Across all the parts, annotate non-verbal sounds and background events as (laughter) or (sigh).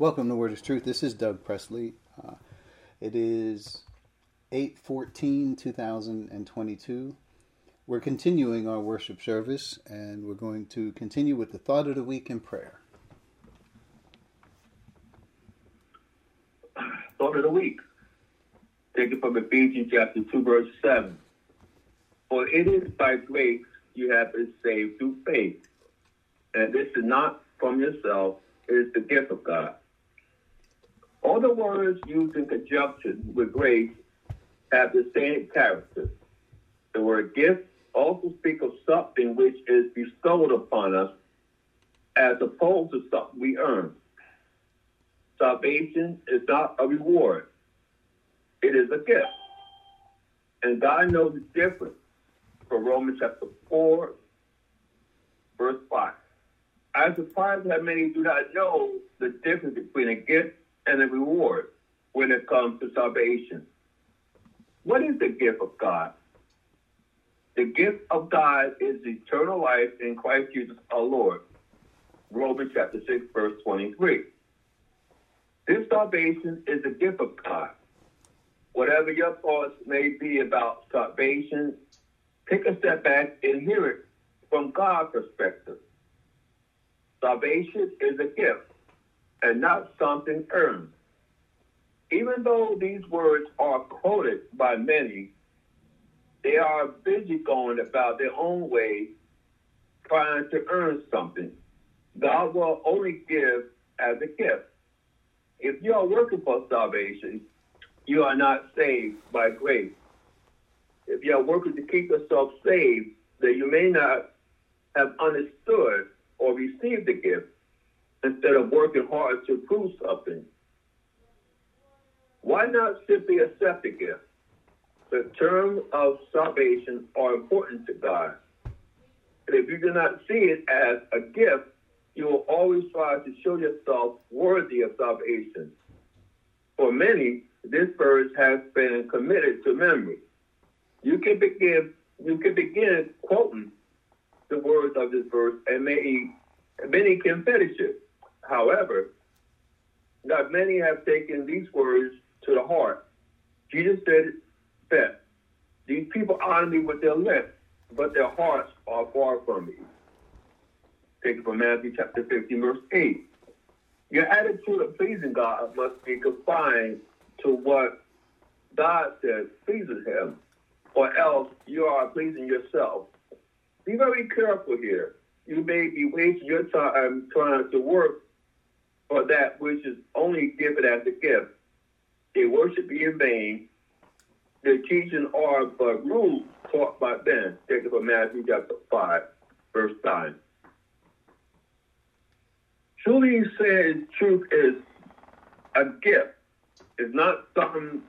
Welcome to Word is Truth. This is Doug Presley. Uh, it is 8 14 2022. We're continuing our worship service and we're going to continue with the thought of the week in prayer. Thought of the week. Taken from Ephesians chapter 2, verse 7. For it is by grace you have been saved through faith. And this is not from yourself, it is the gift of God all the words used in conjunction with grace have the same character. The word gift also speaks of something which is bestowed upon us as opposed to something we earn. Salvation is not a reward, it is a gift. And God knows the difference for Romans chapter 4, verse 5. As the surprised that many do not know the difference between a gift and a reward when it comes to salvation. What is the gift of God? The gift of God is eternal life in Christ Jesus our Lord. Romans chapter 6, verse 23. This salvation is a gift of God. Whatever your thoughts may be about salvation, take a step back and hear it from God's perspective. Salvation is a gift and not something earned. Even though these words are quoted by many, they are busy going about their own way, trying to earn something. God will only give as a gift. If you are working for salvation, you are not saved by grace. If you are working to keep yourself saved, then you may not have understood or received the gift instead of working hard to prove something? Why not simply accept the gift? The terms of salvation are important to God. And if you do not see it as a gift, you will always try to show yourself worthy of salvation. For many, this verse has been committed to memory. You can begin you can begin quoting the words of this verse and many many can finish it. However, not many have taken these words to the heart. Jesus said that these people honor me with their lips, but their hearts are far from me. Taken from Matthew chapter 15, verse 8. Your attitude of pleasing God must be confined to what God says pleases him, or else you are pleasing yourself. Be very careful here. You may be wasting your time trying to work for that which is only given as a gift. They worship be in vain. The teaching are but rules taught by men. Take it from Matthew chapter 5, verse 9. Truly says truth is a gift. It's not something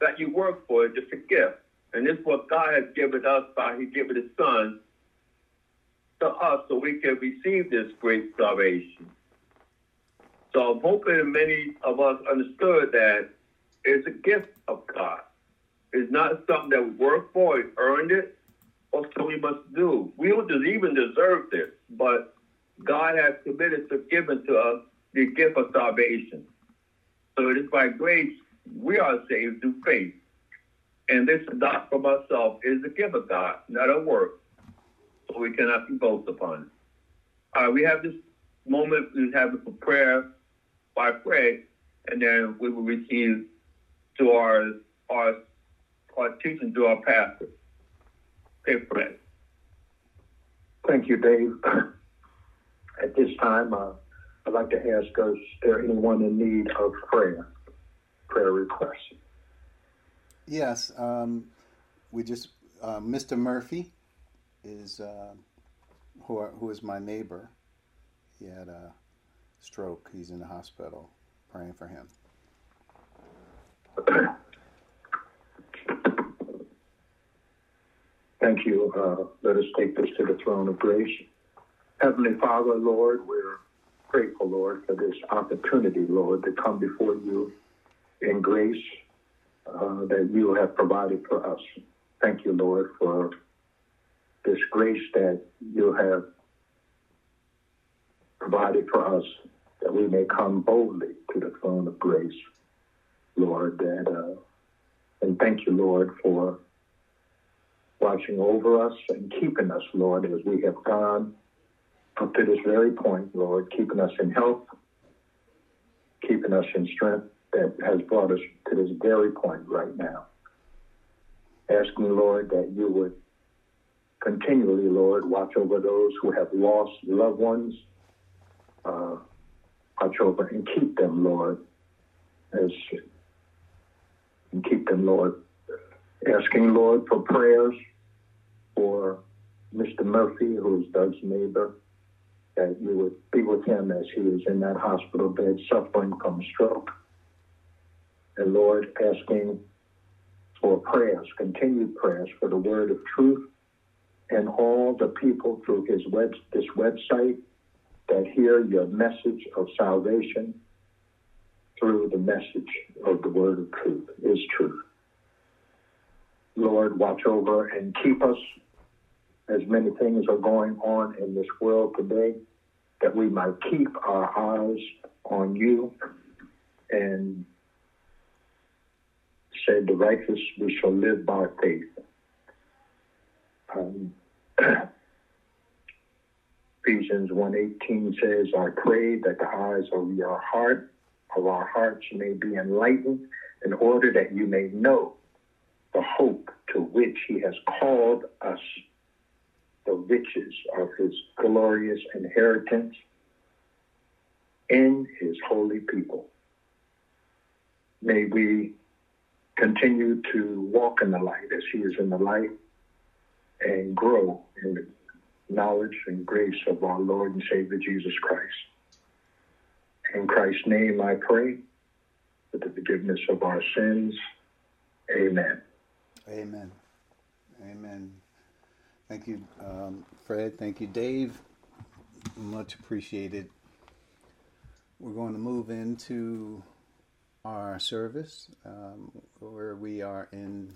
that you work for, it's just a gift. And this is what God has given us by He given His Son to us so we can receive this great salvation. So I'm hoping many of us understood that it's a gift of God. It's not something that we work for, and earned it, or something we must do. We don't even deserve this, but God has committed to giving to us the gift of salvation. So it is by grace we are saved through faith. And this is not ourselves, it is the gift of God, not a work. So we cannot be boasted upon. it. All right, we have this moment we have it for prayer by pray, and then we will receive to our our our teaching to our pastor. Okay, Fred. Thank you, Dave. (clears throat) At this time, uh, I'd like to ask us, is there anyone in need of prayer? Prayer requests? Yes. Um, we just, uh, Mr. Murphy is, uh, who, are, who is my neighbor. He had a stroke. He's in the hospital. Praying for him. Thank you. Uh, let us take this to the throne of grace. Heavenly Father, Lord, we're grateful, Lord, for this opportunity, Lord, to come before you in grace uh, that you have provided for us. Thank you, Lord, for this grace that you have provided for us that we may come boldly to the throne of grace, Lord. That, uh, and thank you, Lord, for watching over us and keeping us, Lord, as we have gone up to this very point, Lord, keeping us in health, keeping us in strength that has brought us to this very point right now. Asking, Lord, that you would continually, Lord, watch over those who have lost loved ones. Uh, watch over and keep them, Lord, as and keep them, Lord. Asking, Lord, for prayers for Mr. Murphy, who is Doug's neighbor, that you would be with him as he is in that hospital bed suffering from stroke. And Lord, asking for prayers, continued prayers for the word of truth and all the people through his web, this website that hear your message of salvation through the message of the word of truth is true. Lord, watch over and keep us as many things are going on in this world today, that we might keep our eyes on you and say, the righteous, we shall live by faith. Um, (clears throat) Ephesians 1.18 says, I pray that the eyes of your heart, of our hearts may be enlightened in order that you may know the hope to which he has called us, the riches of his glorious inheritance in his holy people. May we continue to walk in the light as he is in the light and grow in the knowledge and grace of our Lord and Savior Jesus Christ. In Christ's name I pray for the forgiveness of our sins. Amen. Amen. Amen. Thank you, um, Fred. Thank you, Dave. Much appreciated. We're going to move into our service um, where we are in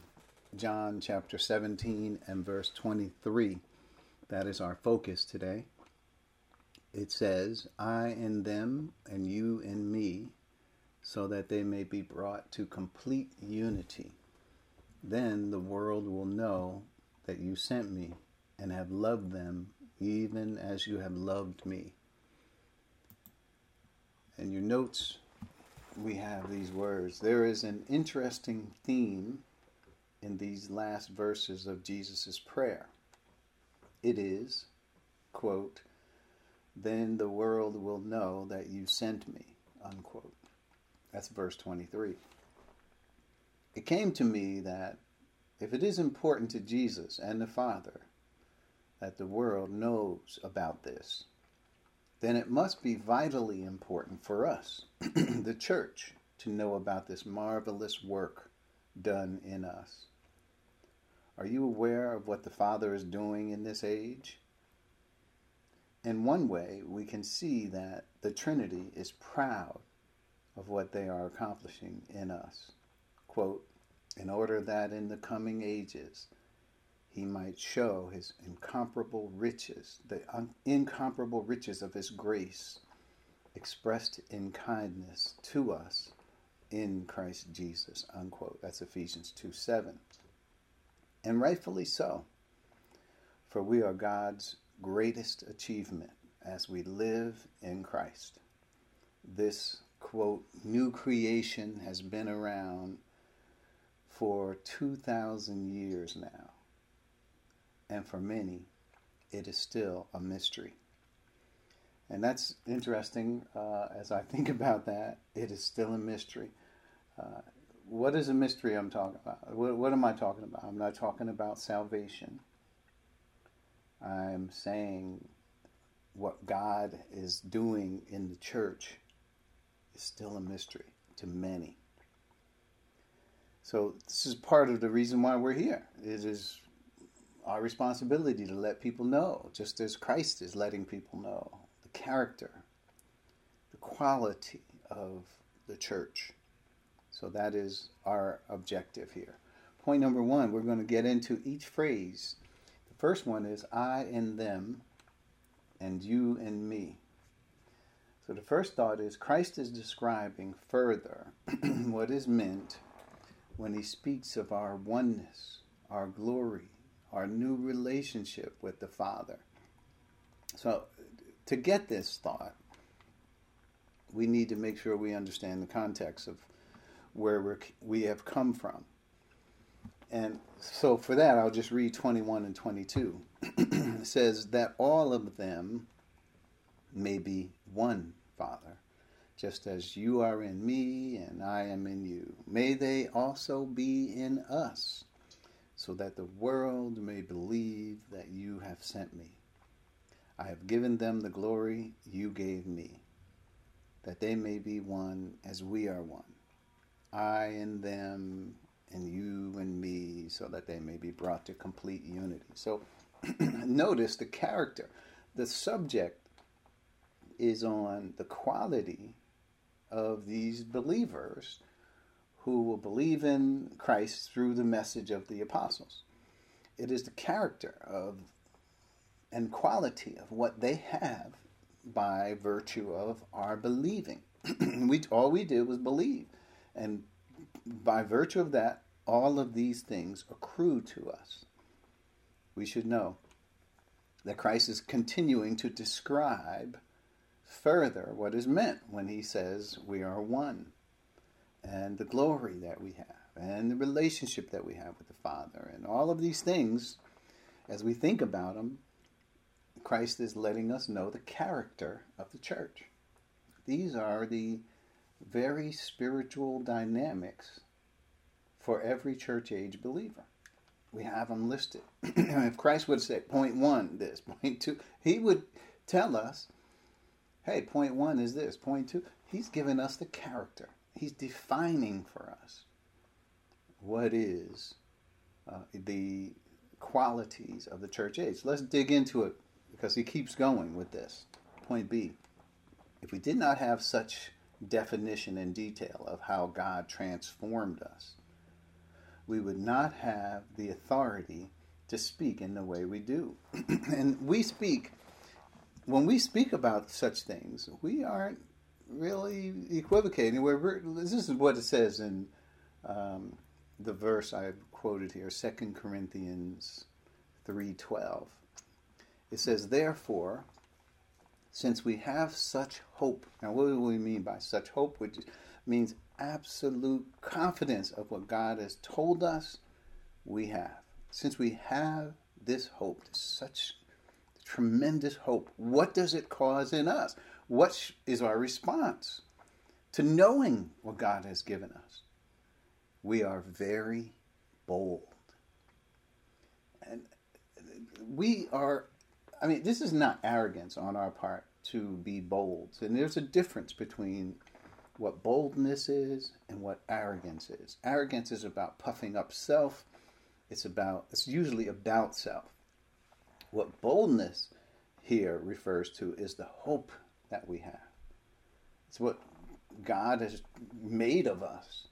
John chapter 17 and verse 23. That is our focus today. It says, I in them and you in me, so that they may be brought to complete unity. Then the world will know that you sent me and have loved them even as you have loved me. In your notes, we have these words. There is an interesting theme in these last verses of Jesus' prayer. It is, quote, then the world will know that you sent me, unquote. That's verse 23. It came to me that if it is important to Jesus and the Father that the world knows about this, then it must be vitally important for us, (clears throat) the church, to know about this marvelous work done in us. Are you aware of what the Father is doing in this age? In one way, we can see that the Trinity is proud of what they are accomplishing in us. Quote, in order that in the coming ages he might show his incomparable riches, the un- incomparable riches of his grace expressed in kindness to us in Christ Jesus. Unquote. That's Ephesians 2 7. And rightfully so, for we are God's greatest achievement as we live in Christ. This, quote, new creation has been around for 2,000 years now and for many, it is still a mystery. And that's interesting uh, as I think (laughs) about that. It is still a mystery. Uh, what is a mystery I'm talking about? What, what am I talking about? I'm not talking about salvation. I'm saying what God is doing in the church is still a mystery to many. So this is part of the reason why we're here. It is our responsibility to let people know, just as Christ is letting people know, the character, the quality of the church. So that is our objective here. Point number one, we're going to get into each phrase. The first one is I and them, and you and me. So the first thought is Christ is describing further (clears throat) what is meant when he speaks of our oneness, our glory, our new relationship with the Father. So to get this thought, we need to make sure we understand the context of where we we have come from. And so for that, I'll just read 21 and 22. (clears throat) it says, That all of them may be one, Father, just as you are in me and I am in you. May they also be in us, so that the world may believe that you have sent me. I have given them the glory you gave me, that they may be one as we are one. I and them, and you and me, so that they may be brought to complete unity. So (clears throat) notice the character. The subject is on the quality of these believers who will believe in Christ through the message of the apostles. It is the character of and quality of what they have by virtue of our believing. (clears throat) we all we did was believe, and by virtue of that, all of these things accrue to us. We should know that Christ is continuing to describe further what is meant when he says we are one, and the glory that we have, and the relationship that we have with the Father, and all of these things, as we think about them, Christ is letting us know the character of the church. These are the very spiritual dynamics for every church age believer. We have them listed. (clears throat) if Christ would say, point one, this, (laughs) point two, he would tell us, hey, point one is this, point two. He's given us the character, he's defining for us what is uh, the qualities of the church age. Let's dig into it because he keeps going with this. Point B. If we did not have such definition and detail of how God transformed us, we would not have the authority to speak in the way we do. (clears throat) and we speak, when we speak about such things, we aren't really equivocating. We're, this is what it says in um, the verse I quoted here, 2 Corinthians 3.12. It says, Therefore, since we have such hope, now what do we mean by such hope? Which means absolute confidence of what God has told us we have. Since we have this hope, such tremendous hope, what does it cause in us? What is our response to knowing what God has given us? We are very bold. And we are I mean, this is not arrogance on our part to be bold. And there's a difference between what boldness is and what arrogance is. Arrogance is about puffing up self. It's about it's usually about self. What boldness here refers to is the hope that we have. It's what God has made of us,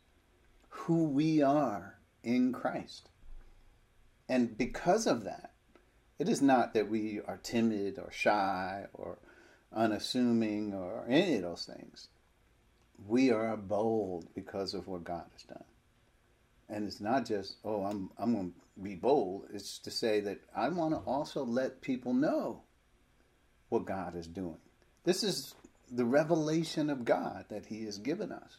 who we are in Christ. And because of that, it is not that we are timid or shy or unassuming or any of those things. We are bold because of what God has done. And it's not just, oh, I'm, I'm going to be bold. It's to say that I want to also let people know what God is doing. This is the revelation of God that He has given us.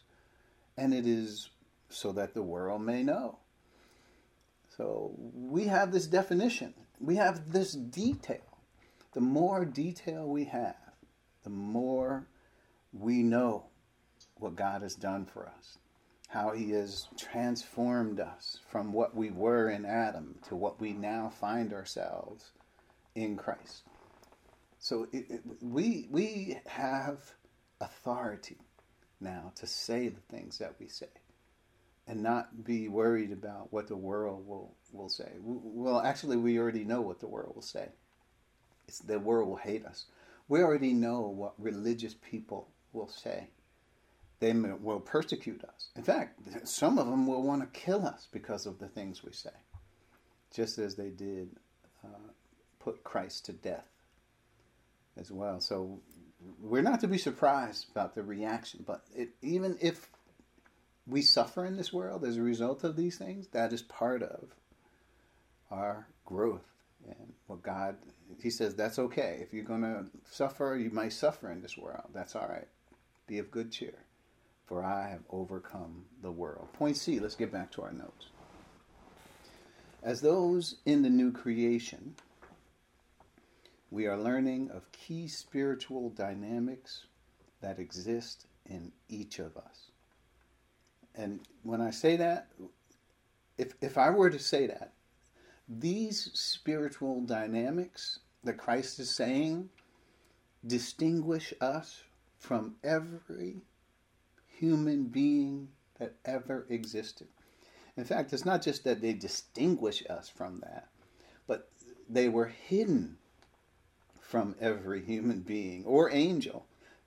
And it is so that the world may know. So we have this definition we have this detail. The more detail we have, the more we know what God has done for us, how He has transformed us from what we were in Adam to what we now find ourselves in Christ. So it, it, we we have authority now to say the things that we say and not be worried about what the world will, will say. Well, actually, we already know what the world will say. It's the world will hate us. We already know what religious people will say. They will persecute us. In fact, (laughs) some of them will want to kill us because of the things we say, just as they did uh, put Christ to death as well. So we're not to be surprised about the reaction, but it, even if we suffer in this world as a result of these things, that is part of our growth and what God he says that's okay. If you're going to suffer, you might suffer in this world. That's all right. Be of good cheer, for I have overcome the world. Point C, let's get back to our notes. As those in the new creation, we are learning of key spiritual dynamics that exist in each of us. And when I say that, if, if I were to say that, these spiritual dynamics that Christ is saying distinguish us from every human being that ever existed. In fact, it's not just that they distinguish us from that, but they were hidden from every human being or angel,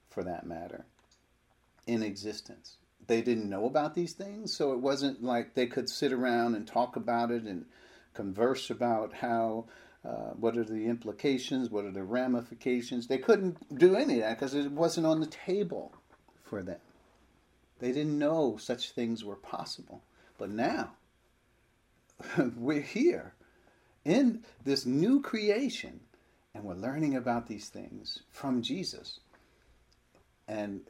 for that matter, in existence. They didn't know about these things, so it wasn't like they could sit around and talk about it and converse about how uh, what are the implications, what are the ramifications. They couldn't do any of that because it wasn't on the table for them. They didn't know such things were possible. But now, (laughs) we're here in this new creation and we're learning about these things from Jesus. And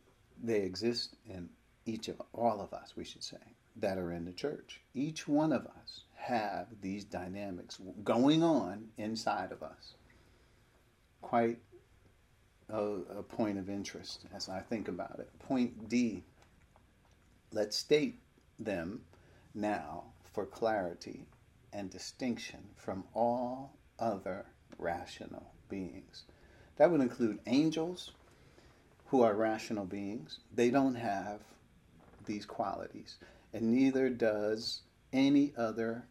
they exist in each of all of us, we should say, that are in the church. Each one of us have these dynamics going on inside of us. Quite a, a, point of interest as I think about it. Point D let's state them now for clarity and distinction from all other rational beings. That would include angels, who are rational beings. They don't have these qualities, and neither does any other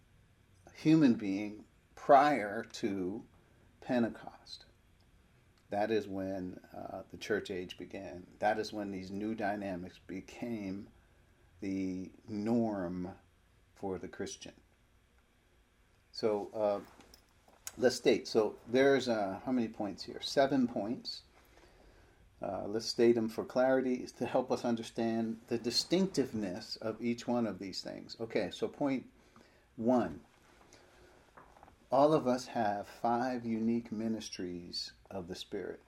human being prior to Pentecost. That is when uh, the church age began. That is when these new dynamics became the norm for the Christian. So uh, let's state. So there's uh, how many points here? Seven points. Uh, let's state them for clarity to help us understand the distinctiveness of each one of these things. Okay, so point one all of us have five unique ministries of the Spirit.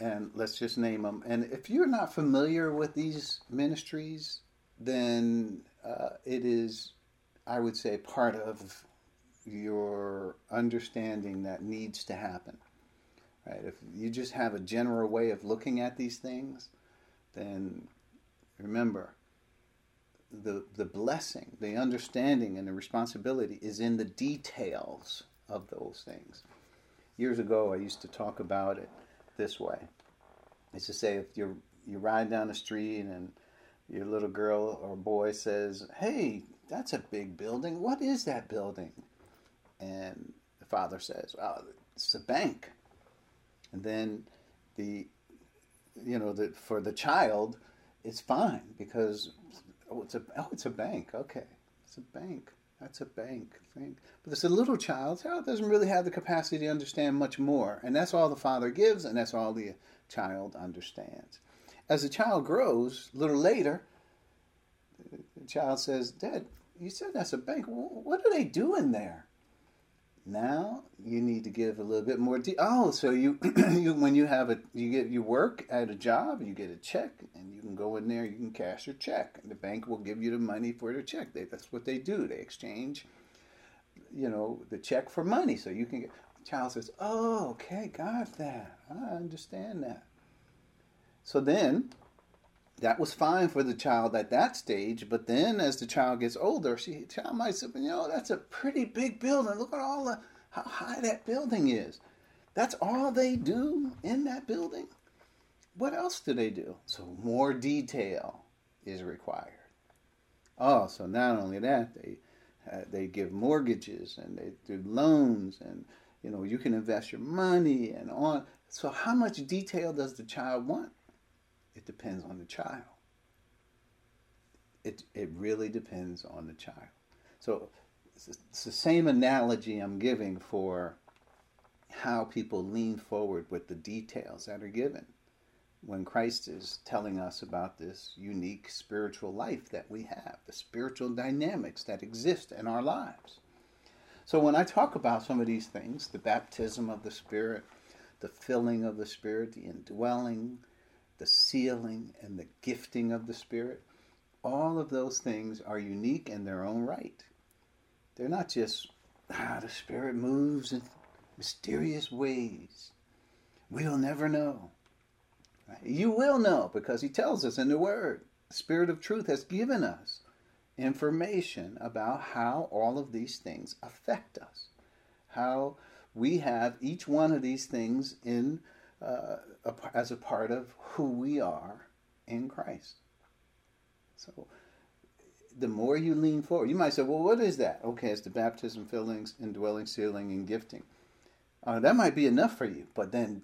And let's just name them. And if you're not familiar with these ministries, then uh, it is, I would say, part of your understanding that needs to happen. Right? If you just have a general way of looking at these things, then remember, the, the blessing, the understanding, and the responsibility is in the details of those things. Years ago, I used to talk about it this way. It's to say, if you're you ride down the street and your little girl or boy says, "Hey, that's a big building. What is that building?" And the father says, "Oh, it's a bank." And then the you know, the, for the child, it's fine because oh, it's a oh, it's a bank. Okay, it's a bank. That's a bank thing. But it's a little child, child doesn't really have the capacity to understand much more, and that's all the father gives, and that's all the child understands. As the child grows, a little later, the child says, "Dad, you said that's a bank. What are they doing there?" Now you need to give a little bit more. De- oh, so you, (clears throat) you when you have a you get you work at a job, you get a check, and you can go in there, you can cash your check, and the bank will give you the money for the check. They, that's what they do. They exchange, you know, the check for money, so you can get. Child says, "Oh, okay, got that. I understand that." So then that was fine for the child at that stage, but then as the child gets older, she child might say, you know, that's a pretty big building. Look at all the how high that building is. That's all they do in that building. What else do they do? So more detail is required. Oh, so not only that, they uh, they give mortgages and they do loans and you know you can invest your money and on. So how much detail does the child want? It depends on the child. It, it really depends on the child. So it's the same analogy I'm giving for how people lean forward with the details that are given. when Christ is telling us about this unique spiritual life that we have, the spiritual dynamics that exist in our lives. So when I talk about some of these things, the baptism of the Spirit, the filling of the Spirit, the indwelling, the sealing, and the gifting of the Spirit, all of those things are unique in their own right. They're not just, ah, the Spirit moves in mysterious ways. We'll never know. You will know because He tells us in the Word. The Spirit of truth has given us information about how all of these things affect us, how we have each one of these things in uh, as a part of who we are in Christ. So, the more you lean forward, you might say, "Well, what is that?" Okay, it's the baptism, fillings, indwelling, sealing, and gifting. Uh, that might be enough for you, but then,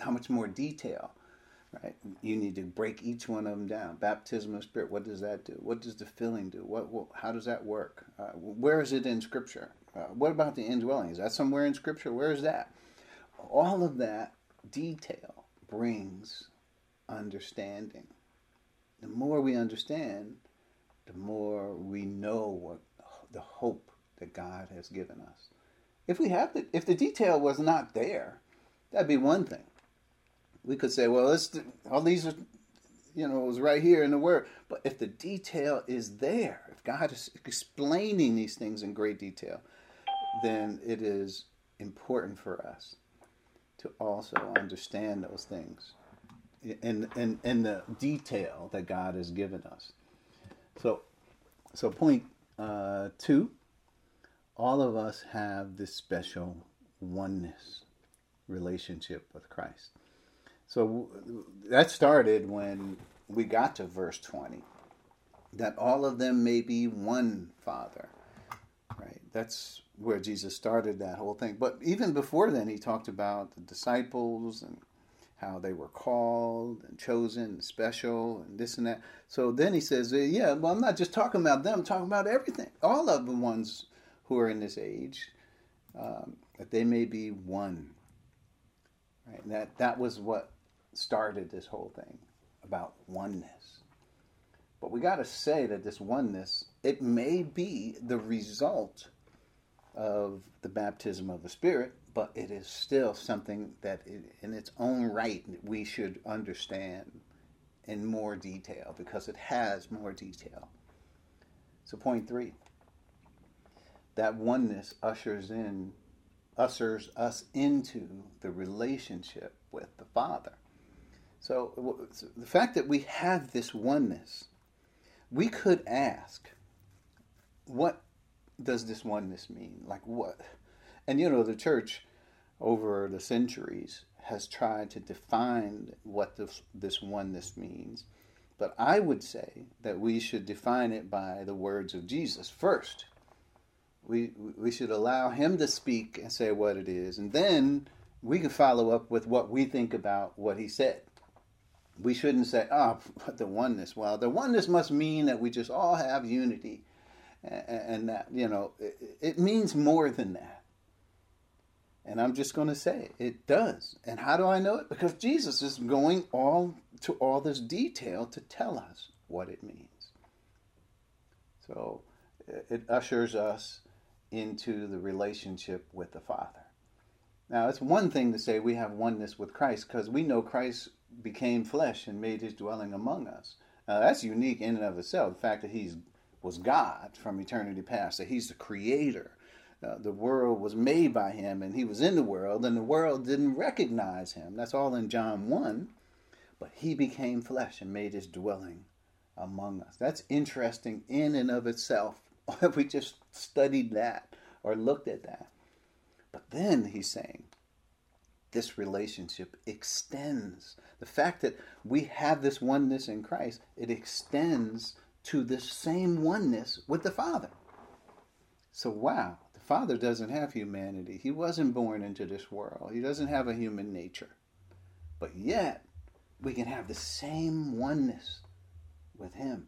how much more detail? right? You need to break each one of them down. Baptism of Spirit, what does that do? What does the filling do? What, what how does that work? Uh, where is it in Scripture? Uh, what about the indwelling? Is that somewhere in Scripture? Where is that? All of that detail brings understanding. The more we understand, the more we know what the hope that God has given us. If we have the, if the detail was not there, that'd be one thing we could say, well, let's all these are, you know, it was right here in the Word. But if the detail is there, if God is explaining these things in great detail, then it is important for us to also understand those things in, in, in the detail that God has given us. So, so point uh, two, all of us have this special oneness relationship with Christ. So that started when we got to verse 20 that all of them may be one Father. Right? That's where Jesus started that whole thing. But even before then, he talked about the disciples and how they were called and chosen and special and this and that. So then he says, Yeah, well, I'm not just talking about them, I'm talking about everything. All of the ones who are in this age, um, that they may be one. Right? And that, that was what started this whole thing about oneness. But we got to say that this oneness, it may be the result of the baptism of the Spirit, but it is still something that in its own right we should understand in more detail because it has more detail. So point 3. That oneness ushers in ushers us into the relationship with the Father. So the fact that we have this oneness, we could ask, what does this oneness mean? Like what? And you know, the church over the centuries has tried to define what this, this oneness means. But I would say that we should define it by the words of Jesus first. We, we should allow him to speak and say what it is, and then we can follow up with what we think about what he said we shouldn't say, oh, (laughs) the oneness. Well, the oneness must mean that we just all have unity. And that, you know, it means more than that. And I'm just going to say it does. And how do I know it? Because Jesus is going all to all this detail to tell us what it means. So uh, it ushers us into the relationship with the Father. Now, it's one thing to say we have oneness with Christ because we know Christ became flesh and made his dwelling among us. Now, that's unique in and of itself. The fact that he was God from eternity past, that he's the creator. Uh, the world was made by him and he was in the world, and the world didn't recognize him. That's all in John 1. But he became flesh and made his dwelling among us. That's interesting in and of itself. (laughs) We just studied that or looked at that. But then he's saying, this relationship extends. The fact that we have this oneness in Christ, it extends to this same oneness with the Father. So, wow, the Father doesn't have humanity. He wasn't born into this world, He doesn't have a human nature. But yet, we can have the same oneness with Him.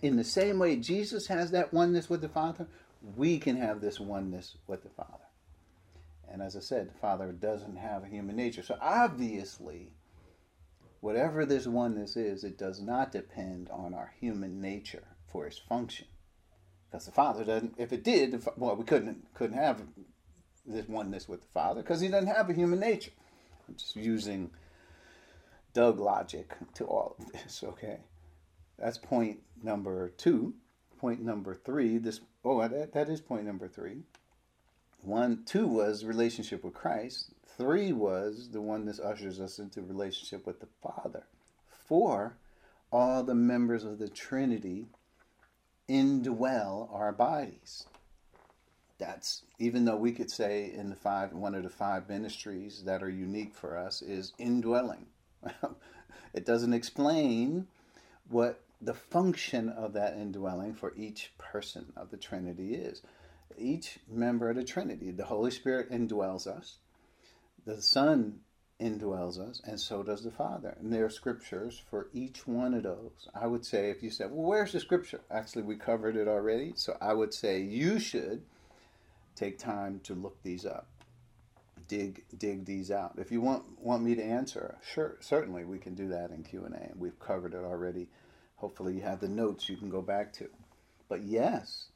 In the same way Jesus has that oneness with the Father, we can have this oneness with the Father. And as I said, the Father doesn't have a human nature. So obviously, whatever this oneness is, it does not depend on our human nature for its function. Because the Father doesn't. If it did, well, we couldn't couldn't have this oneness with the Father because He doesn't have a human nature. I'm just using Doug logic to all of this. Okay, that's point number two. Point number three. This oh that that is point number three. One, two was relationship with Christ. Three was the one that ushers us into relationship with the Father. Four, all the members of the Trinity indwell our bodies. That's even though we could say in the five one of the five ministries that are unique for us is indwelling. (laughs) it doesn't explain what the function of that indwelling for each person of the Trinity is. Each member of the Trinity, the Holy Spirit indwells us, the Son indwells us, and so does the Father. And there are scriptures for each one of those. I would say, if you said, well, where's the scripture? Actually, we covered it already. So I would say you should take time to look these up. Dig, dig these out. If you want want me to answer, sure, certainly we can do that in Q and A. We've covered it already. Hopefully, you have the notes you can go back to. But yes,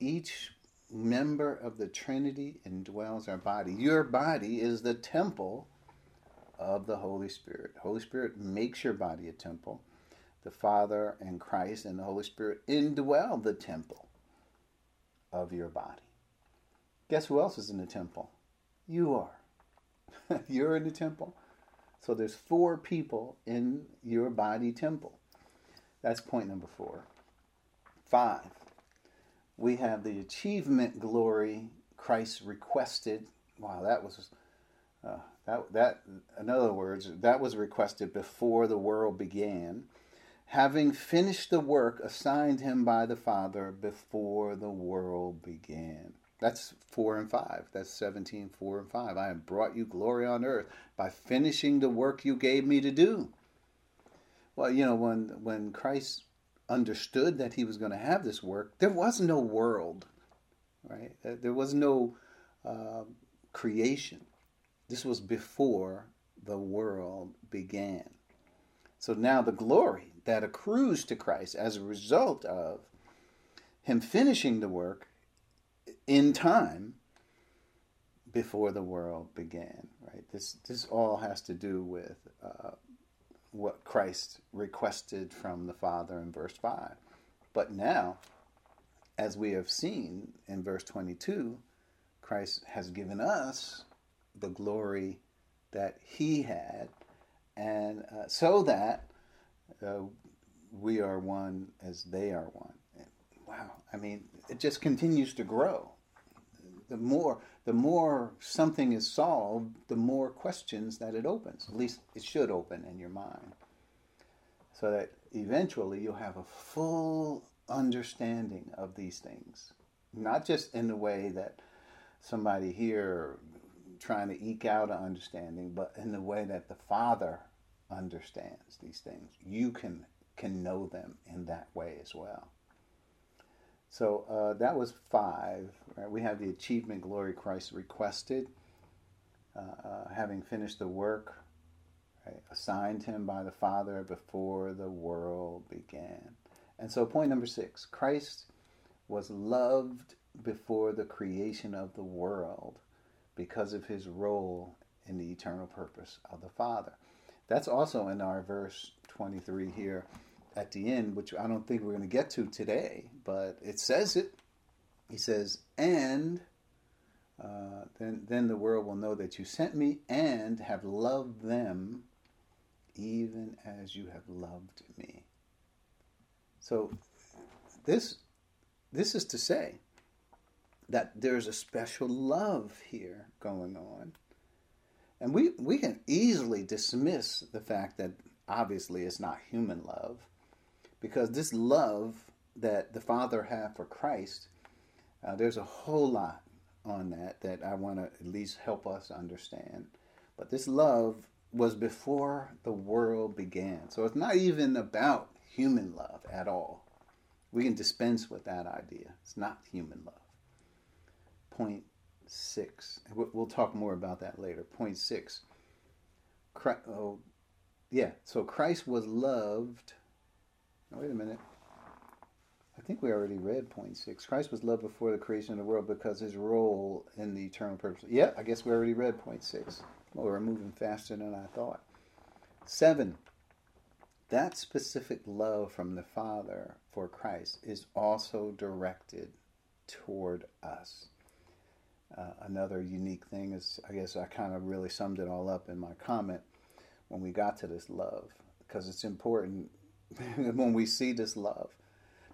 each member of the Trinity indwells our body. Your body is the temple of the Holy Spirit. Holy Spirit makes your body a temple. The Father and Christ and the Holy Spirit indwell the temple of your body. Guess who else is in the temple? You are. (laughs) You're in the temple. So there's four people in your body temple. That's point number four. Five, we have the achievement glory Christ requested. Wow, that was uh, that that in other words, that was requested before the world began, having finished the work assigned him by the Father before the world began. That's 4 and 5. That's 17, 4 and 5. I have brought you glory on earth by finishing the work you gave me to do. Well, you know, when when Christ understood that he was going to have this work, there was no world, right? There was no uh, creation. This was before the world began. So now the glory that accrues to Christ as a result of him finishing the work in time before the world began, right? This this all has to do with uh, what Christ requested from the Father in verse 5. But now, as we have seen in verse 22, Christ has given us the glory that he had, and uh, so that uh, we are one as they are one. And wow, I mean, it just continues to grow. The more, the more something is solved, the more questions that it opens. At least it should open in your mind, so that eventually you'll have a full understanding of these things, not just in the way that somebody here trying to eke out an understanding, but in the way that the Father understands these things. You can can know them in that way as well. So uh, that was five. Right? We have the achievement glory Christ requested, uh, uh, having finished the work right? assigned him by the Father before the world began. And so, point number six Christ was loved before the creation of the world because of his role in the eternal purpose of the Father. That's also in our verse 23 here at the end, which I don't think we're going to get to today, but it says it. He says, and uh, then, then the world will know that you sent me and have loved them even as you have loved me. So this this is to say that there's a special love here going on. And we, we can easily dismiss the fact that obviously it's not human love, because this love that the Father had for Christ, uh, there's a whole lot on that that I want to at least help us understand. But this love was before the world began. So it's not even about human love at all. We can dispense with that idea. It's not human love. Point six. We'll talk more about that later. Point six. Oh, yeah, so Christ was loved. Oh, wait a minute. I think we already read point six. Christ was loved before the creation of the world because his role in the eternal purpose. Yeah, I guess we already read point six. Well, we're moving faster than I thought. Seven. That specific love from the Father for Christ is also directed toward us. Uh, another unique thing is, I guess I kind of really summed it all up in my comment when we got to this love, because it's important (laughs) when we see this love.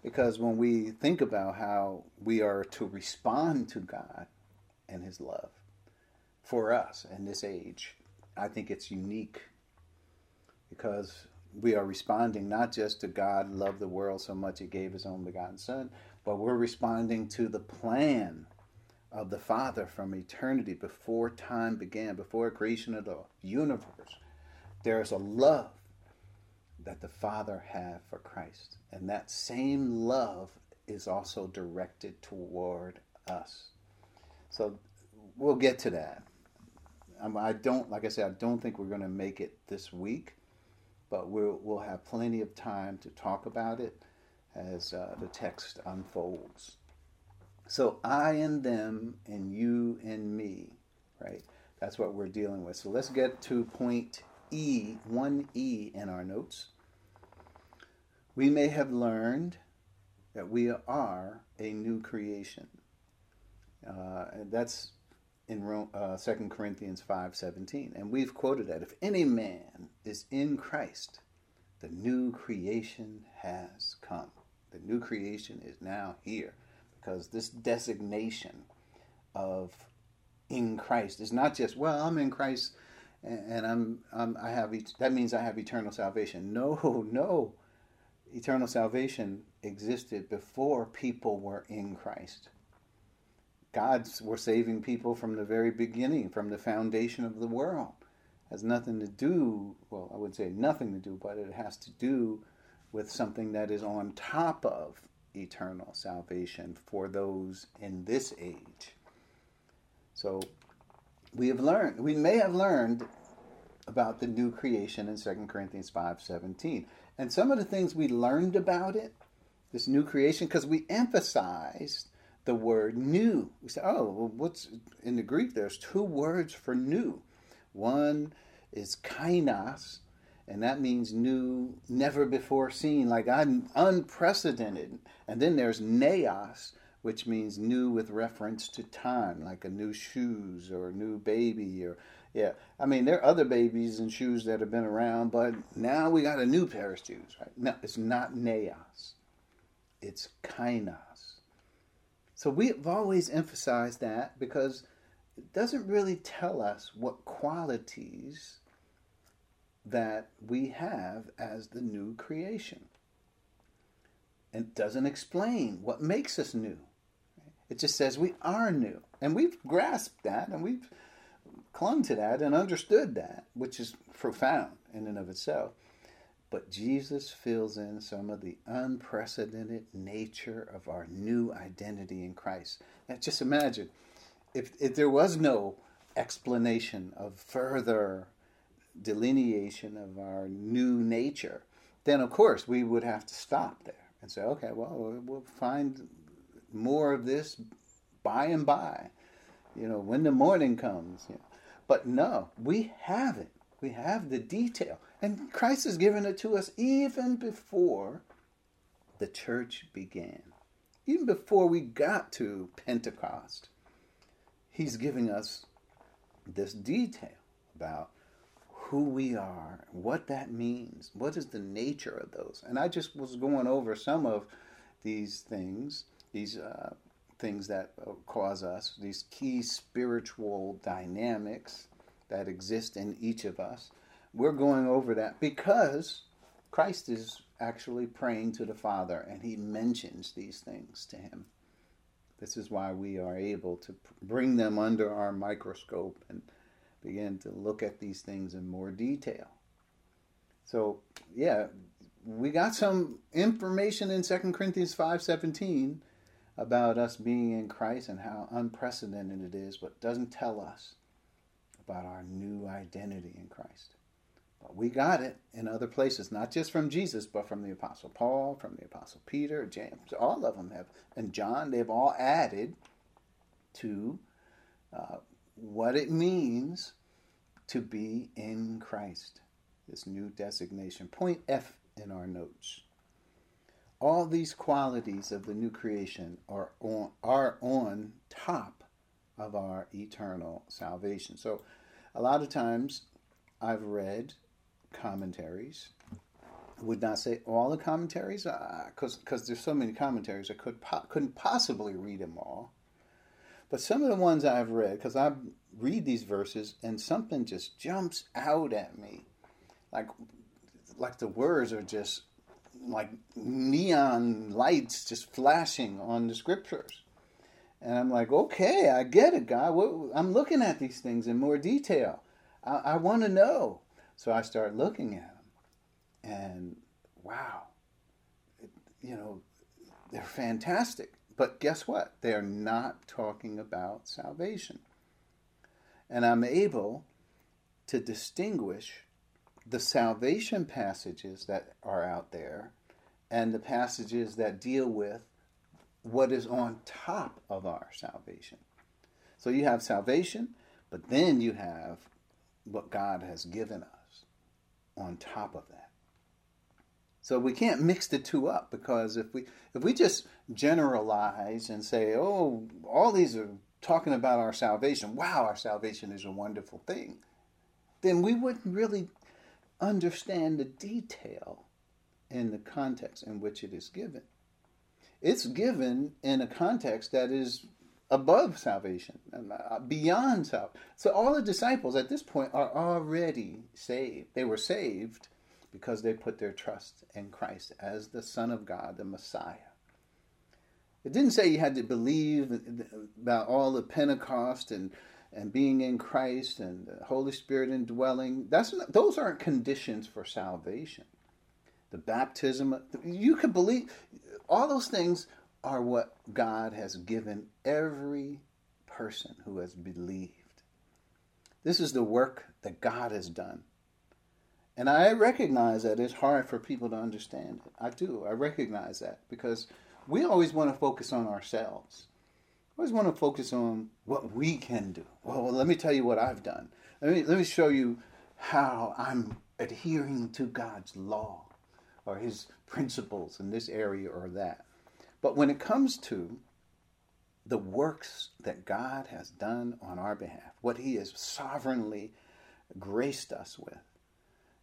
Because when we think about how we are to respond to God and His love for us in this age, I think it's unique because we are responding not just to God loved the world so much He gave His own begotten Son, but we're responding to the plan of the Father from eternity before time began, before creation of the universe. There's a love that the Father had for Christ. And that same love is also directed toward us. So we'll get to that. Um, I don't, like I said, I don't think we're going to make it this week, but we'll, we'll have plenty of time to talk about it as uh, the text unfolds. So I and them, and you and me, right? That's what we're dealing with. So let's get to point E, 1E in our notes. We may have learned that we are a new creation. Uh, that's in Rome, uh, 2 Corinthians 5.17. And we've quoted that. If any man is in Christ, the new creation has come. The new creation is now here because this designation of in Christ is not just, well, I'm in Christ and I'm, I'm I have that means I have eternal salvation. No, (laughs) no. Eternal salvation existed before people were in Christ. God's were saving people from the very beginning, from the foundation of the world. It has nothing to do, well, I would say nothing to do, but it has to do with something that is on top of eternal salvation for those in this age. So we have learned, we may have learned about the new creation in 2 Corinthians 5:17. And some of the things we learned about it, this new creation, because we emphasized the word new. We said, oh, well, what's in the Greek? There's two words for new. One is kainos, and that means new, never before seen, like un- unprecedented. And then there's neos, which means new with reference to time, like a new shoes or a new baby or yeah. I mean, there are other babies and shoes that have been around, but now we got a new pair of shoes, right? No, it's not neos. It's kainos. So we've always emphasized that because it doesn't really tell us what qualities that we have as the new creation. It doesn't explain what makes us new. It just says we are new. And we've grasped that and we've clung to that and understood that, which is profound in and of itself. But Jesus fills in some of the unprecedented nature of our new identity in Christ. Now, just imagine if, if there was no explanation of further delineation of our new nature, then of course we would have to stop there and say, okay, well, we'll find more of this by and by, you know, when the morning comes. You know. But no, we have it. We have the detail. And Christ has given it to us even before the church began. Even before we got to Pentecost, He's giving us this detail about who we are, what that means, what is the nature of those. And I just was going over some of these things, these uh, things that uh, cause us, these key spiritual dynamics that exist in each of us. We're going over that because Christ is actually praying to the Father and he mentions these things to him. This is why we are able to bring them under our microscope and begin to look at these things in more detail. So, yeah, we got some information in 2 Corinthians 5:17 about us being in Christ and how unprecedented it is, but doesn't tell us about our new identity in Christ. But we got it in other places, not just from Jesus, but from the Apostle Paul, from the Apostle Peter, James. All of them have, and John, they've all added to uh, what it means to be in Christ. This new designation. Point F in our notes. All these qualities of the new creation are on, are on top of our eternal salvation. So, a lot of times I've read commentaries. I would not say all the commentaries, because uh, because there's so many commentaries, I could po- couldn't possibly read them all. But some of the ones I've read, because I read these verses and something just jumps out at me, like like the words are just like neon lights just flashing on the scriptures. And I'm like, okay, I get it, God. I'm looking at these things in more detail. I, I want to know. So I start looking at them, and wow, it, you know, they're fantastic. But guess what? They're not talking about salvation. And I'm able to distinguish the salvation passages that are out there and the passages that deal with what is on top of our salvation. So you have salvation, but then you have what God has given us on top of that. So we can't mix the two up because if we if we just generalize and say, "Oh, all these are talking about our salvation. Wow, our salvation is a wonderful thing." Then we wouldn't really understand the detail in the context in which it is given. It's given in a context that is above salvation, uh, beyond salvation. So all the disciples at this point are already saved. They were saved because they put their trust in Christ as the Son of God, the Messiah. It didn't say you had to believe about all the Pentecost and and being in Christ and the Holy Spirit indwelling. That's not, those aren't conditions for salvation. The baptism, you can believe all those things are what God has given every person who has believed. This is the work that God has done. And I recognize that it's hard for people to understand it. I do. I recognize that because we always want to focus on ourselves. Always want to focus on what we can do. Well, let me tell you what I've done. Let me, let me show you how I'm adhering to God's law or his principles in this area or that. But when it comes to the works that God has done on our behalf, what He has sovereignly graced us with,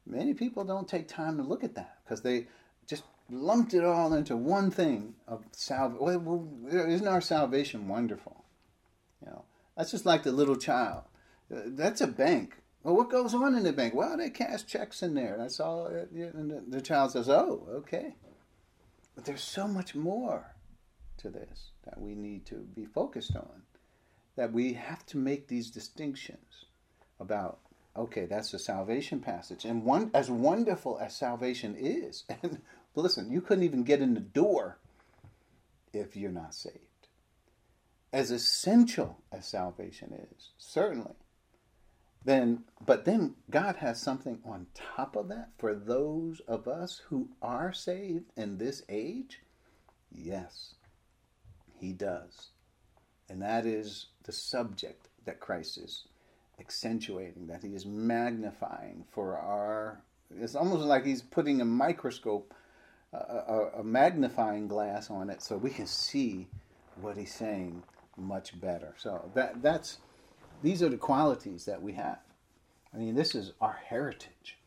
many people don't take time to look at that because they lumped it all into one thing of salvation. Well, isn't our salvation wonderful? You know, that's just like the little child. Uh, that's a bank. Well, what goes on in the bank? Well, they cash checks in there. That's all. And the child says, "Oh, okay." But there's so much more to this that we need to be focused on. That we have to make these distinctions about okay, that's the salvation passage. And one as wonderful as salvation is, (laughs) and listen, you couldn't even get in the door if you're not saved. As essential as salvation is, certainly. Then but then God has something on top of that for those of us who are saved in this age? Yes, He does. And that is the subject that Christ is accentuating, that He is magnifying for our. It's almost like He's putting a microscope, a, a magnifying glass on it so we can see what He's saying much better. So that that's these are the qualities that we have. I mean, this is our heritage.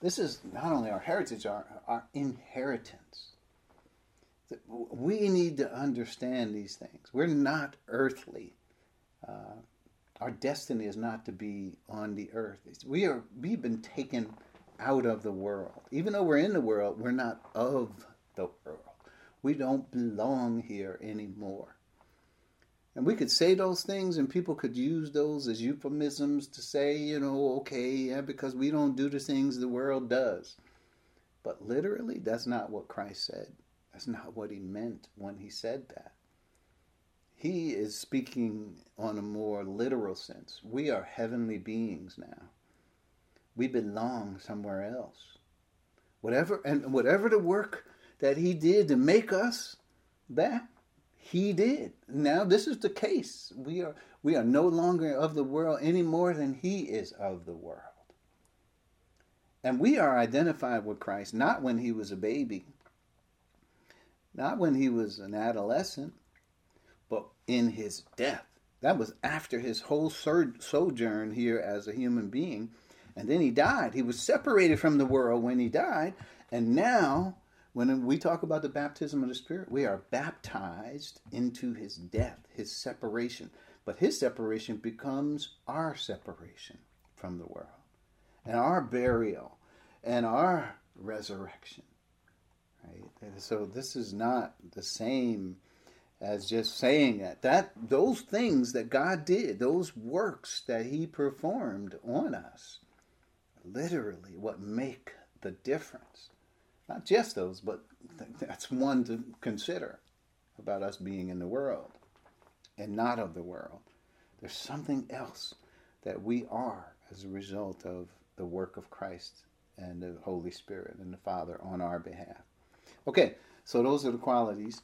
This is not only our heritage, our, our inheritance. We need to understand these things. We're not earthly. Uh, our destiny is not to be on the earth. We are. We've been taken out of the world. Even though we're in the world, we're not of the world. We don't belong here anymore. And we could say those things, and people could use those as euphemisms to say, you know, okay, yeah, because we don't do the things the world does. But literally, that's not what Christ said. That's not what he meant when he said that. He is speaking on a more literal sense. We are heavenly beings now. We belong somewhere else. Whatever and whatever the work that he did to make us that he did. Now this is the case. We are we are no longer of the world any more than he is of the world. And we are identified with Christ not when he was a baby, not when he was an adolescent, but in his death. That was after his whole sojourn here as a human being. And then he died. He was separated from the world when he died. And now, when we talk about the baptism of the Spirit, we are baptized into his death, his separation. But his separation becomes our separation from the world, and our burial, and our resurrection. Right? And so this is not the same as just saying that. That those things that God did, those works that He performed on us, literally what make the difference. Not just those, but that's one to consider about us being in the world and not of the world. There's something else that we are as a result of the work of Christ and the Holy Spirit and the Father on our behalf. Okay, so those are the qualities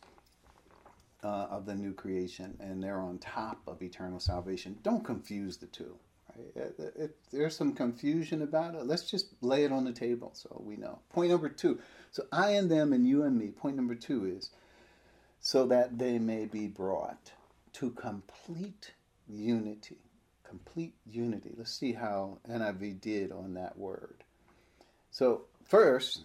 uh, of the new creation, and they're on top of eternal salvation. Don't confuse the two. Uh, if there's some confusion about it, let's just lay it on the table so we know. Point number two. So I and them and you and me. Point number two is so that they may be brought to complete unity. Complete unity. Let's see how NIV did on that word. So, first,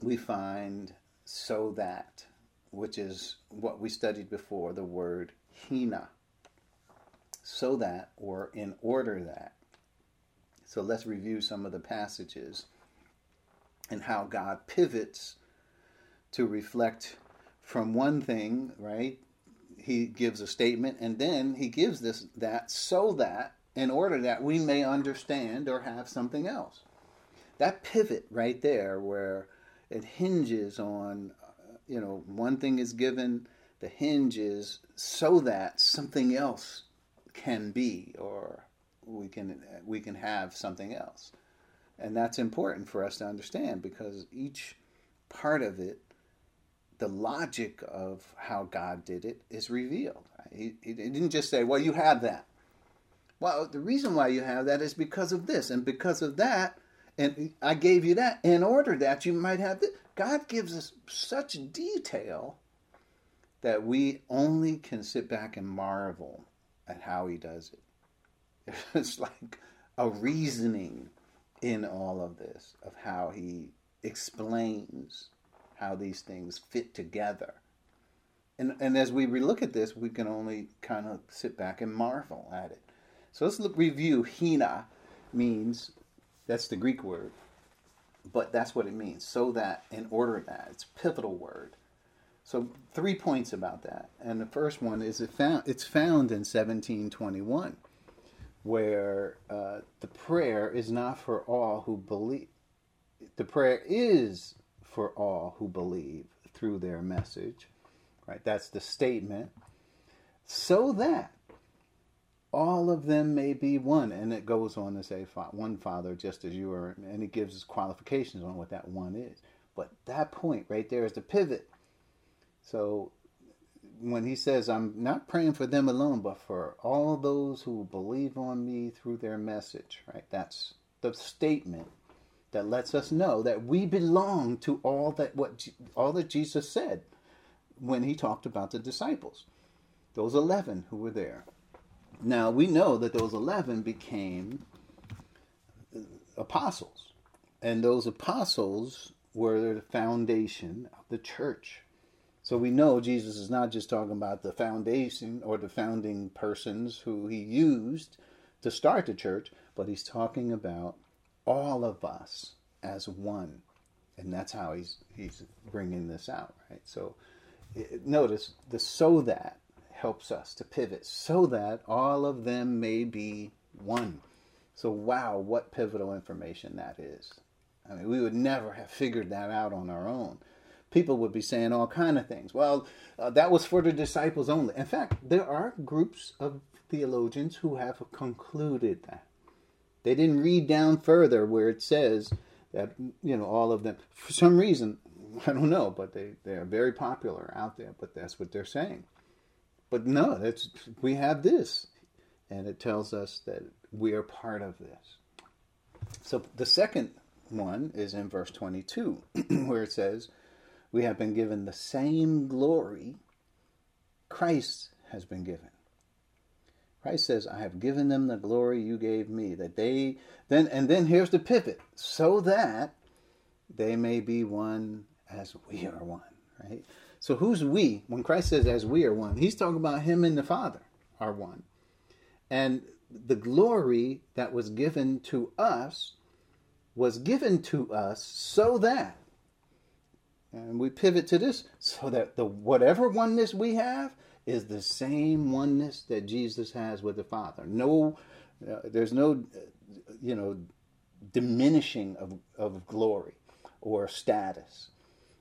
we find so that, which is what we studied before, the word hina. So that, or in order that. So let's review some of the passages and how God pivots to reflect from one thing, right, he gives a statement and then he gives this that so that in order that we may understand or have something else that pivot right there where it hinges on you know one thing is given the hinge is so that something else can be or we can we can have something else and that's important for us to understand because each part of it the logic of how God did it is revealed. He, he, didn't just say, well, you have that. Well, the reason why you have that is because of this, and because of that, and I gave you that in order that you might have this. God gives us such detail that we only can sit back and marvel at how He does it. (laughs) It's like a reasoning in all of this of how He explains how these things fit together. And, and as we look at this, we can only kind of sit back and marvel at it. So let's look, review. Hina means, that's the Greek word, but that's what it means. So that, in order that, it's pivotal word. So three points about that. And the first one is it found, it's found in 1721, where uh, the prayer is not for all who believe. The prayer is for all who believe through their message. Right? That's the statement. So that all of them may be one. And it goes on to say, one Father, just as you are. And it gives us qualifications on what that one is. But that point right there is the pivot. So when he says, I'm not praying for them alone, but for all those who believe on me through their message, right? That's the statement that lets us know that we belong to all that what all that Jesus said when he talked about the disciples, those 11 who were there. Now we know that those 11 became uh, apostles, and those apostles were the foundation of the church. So we know Jesus is not just talking about the foundation or the founding persons who he used to start the church, but he's talking about all of us as one. And that's how he's he's bringing this out, right? So it, notice the so that helps us to pivot so that all of them may be one. So wow, what pivotal information that is. I mean, we would never have figured that out on our own. People would be saying all kind of things. Well, uh, that was for the disciples only. In fact, there are groups of theologians who have concluded that They didn't read down further where it says that you know all of them for some reason (laughs) I don't know, but they they are very popular out there. But that's what they're saying. But no, that's we have this, and it tells us that we are part of this. So the second one is in verse 22, (clears throat) where it says, We have been given the same glory Christ has been given. Christ says, I have given them the glory you gave me, that they then and then here's the pivot, so that they may be one as we are one, right? So who's we? When Christ says as we are one, he's talking about him and the Father are one. And the glory that was given to us was given to us so that and we pivot to this so that the whatever oneness we have is the same oneness that Jesus has with the Father. No, uh, there's no, uh, you know, diminishing of, of glory or status.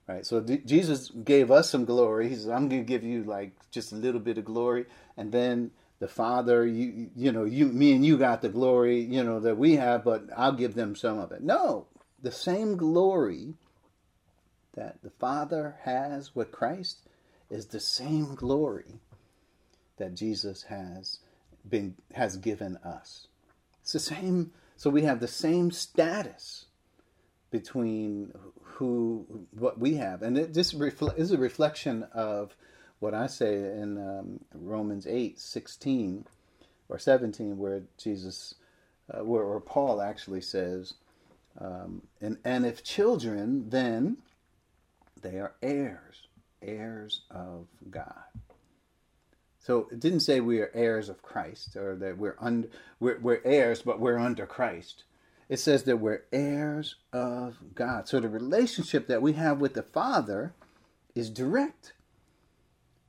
Right. So Jesus gave us some glory. He said, "I'm going to give you like just a little bit of glory," and then the Father, you you know, you me and you got the glory, you know, that we have, but I'll give them some of it. No, the same glory that the Father has with Christ is the same glory that Jesus has been has given us. It's the same so we have the same status between who what we have and it, this is a reflection of what I say in um, Romans 8 16 or 17 where Jesus uh, where, where, Paul actually says um, and and if children then they are heirs, heirs of God. So it didn't say we are heirs of Christ or that we're under we're, we're heirs, but we're under Christ. It says that we're heirs of God. So the relationship that we have with the Father is direct.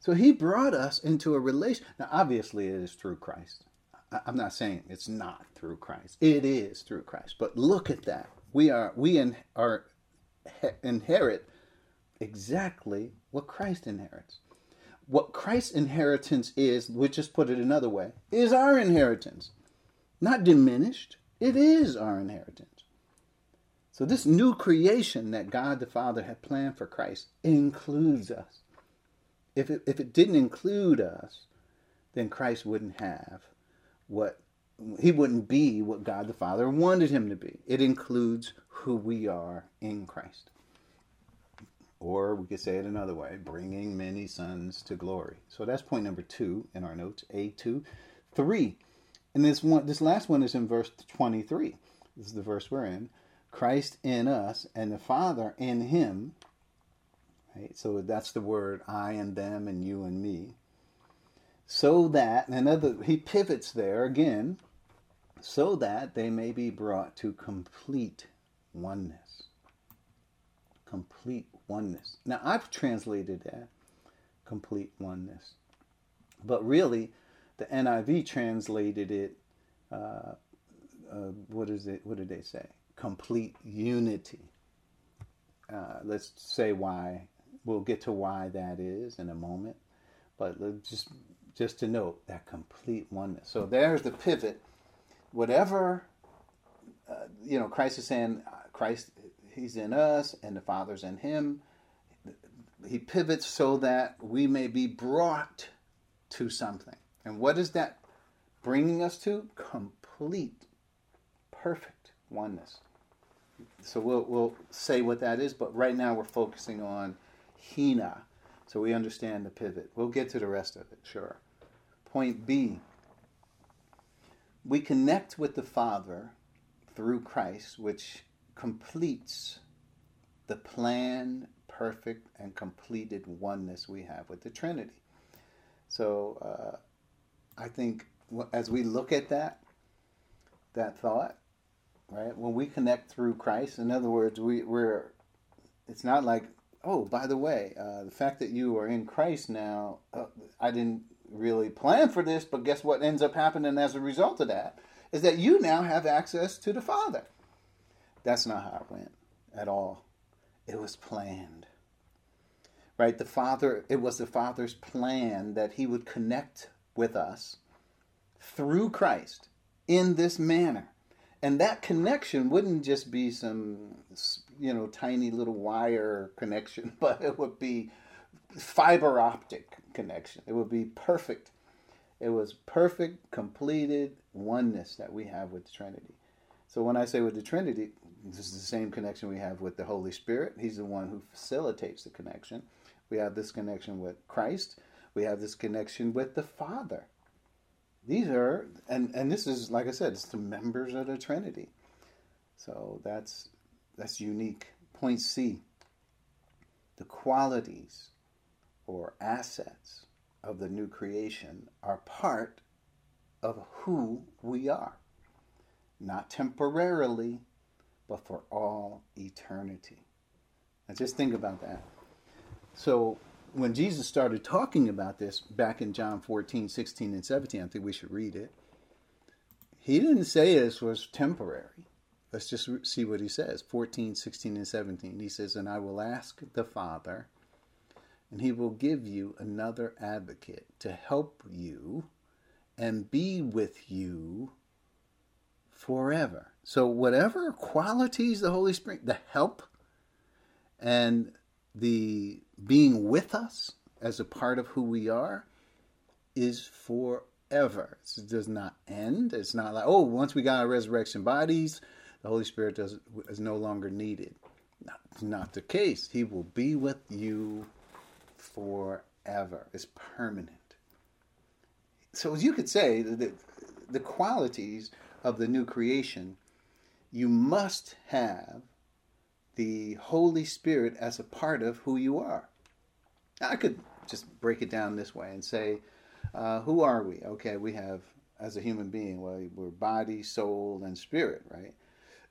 So he brought us into a relation. Now, obviously, it is through Christ. I'm not saying it's not through Christ. It is through Christ. But look at that. We are we in, are inherit exactly what Christ inherits. What Christ's inheritance is, we just put it another way, is our inheritance. Not diminished, it is our inheritance. So, this new creation that God the Father had planned for Christ includes us. If it, if it didn't include us, then Christ wouldn't have what he wouldn't be what God the Father wanted him to be. It includes who we are in Christ. Or we could say it another way bringing many sons to glory. So that's point number two in our notes, A2. Three, and this one, this last one is in verse 23. This is the verse we're in. Christ in us and the Father in him. Right? So that's the word I and them and you and me. So that, and another, he pivots there again, so that they may be brought to complete oneness. Complete oneness. Now, I've translated that complete oneness. But really, the NIV translated it, uh, uh, what is it? What did they say? Complete unity. Uh, let's say why. We'll get to why that is in a moment. But just just to note that complete oneness. So there's the pivot. Whatever uh, you know, Christ is saying, Christ he's in us and the Father's in him. He pivots so that we may be brought to something. And what is that bringing us to? Complete, perfect oneness. So we'll, we'll say what that is, but right now we're focusing on Hina. So we understand the pivot. We'll get to the rest of it, sure. Point B we connect with the Father through Christ, which completes the plan, perfect, and completed oneness we have with the Trinity. So uh, I think as we look at that, that thought, right, when we connect through Christ, in other words, we, we're, it's not like, oh, by the way, uh, the fact that you are in Christ now, uh, I didn't really plan for this, but guess what ends up happening as a result of that? Is that you now have access to the Father. That's not how it went at all. It was planned. Right? The Father, it was the Father's plan that He would connect with us through Christ in this manner. And that connection wouldn't just be some, you know, tiny little wire connection, (laughs) but it would be fiber optic connection. It would be perfect. It was perfect, completed oneness that we have with the Trinity. So when I say with the Trinity, this is the same connection we have with the Holy Spirit. He's the one who facilitates the connection. We have this connection with Christ. We have this connection with the Father. These are, and, and this is, like I said, it's the members of the Trinity. So that's that's unique. Point C. The qualities or assets of the new creation are part of who we are. Not temporarily, but for all eternity. Now just think about that. So when Jesus started talking about this back in John 14, 16, and 17, I think we should read it. He didn't say this was temporary. Let's just see what he says 14, 16, and 17. He says, And I will ask the Father, and he will give you another advocate to help you and be with you forever. So, whatever qualities the Holy Spirit, the help and the being with us as a part of who we are, is forever. It does not end. It's not like, oh, once we got our resurrection bodies, the Holy Spirit does, is no longer needed. Not, not the case. He will be with you forever. It's permanent. So, as you could say, the, the qualities of the new creation, you must have the Holy Spirit as a part of who you are. I could just break it down this way and say, uh, who are we? Okay, we have, as a human being, well, we're body, soul, and spirit, right?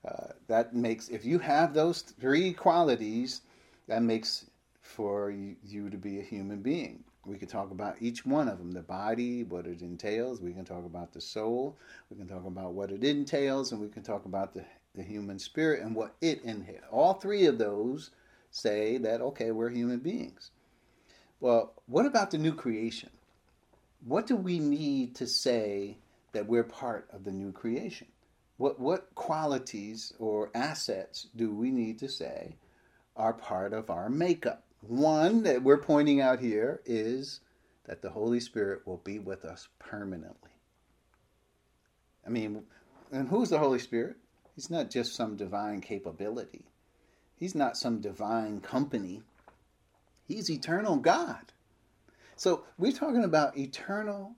Uh, that makes, if you have those three qualities, that makes for you, you to be a human being. We can talk about each one of them the body, what it entails. We can talk about the soul. We can talk about what it entails. And we can talk about the, the human spirit and what it entails. All three of those say that, okay, we're human beings. Well, what about the new creation? What do we need to say that we're part of the new creation? What, what qualities or assets do we need to say are part of our makeup? One that we're pointing out here is that the Holy Spirit will be with us permanently. I mean, and who's the Holy Spirit? He's not just some divine capability. He's not some divine company. He's eternal God. So we're talking about eternal,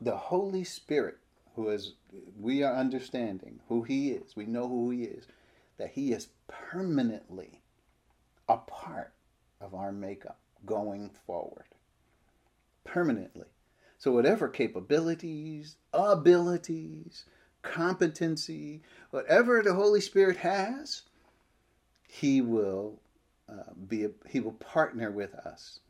the Holy Spirit, who is, we are understanding who He is. We know who He is, that He is permanently a part of our makeup going forward. Permanently. So, whatever capabilities, abilities, competency, whatever the Holy Spirit has, He will uh, be a, He will partner with us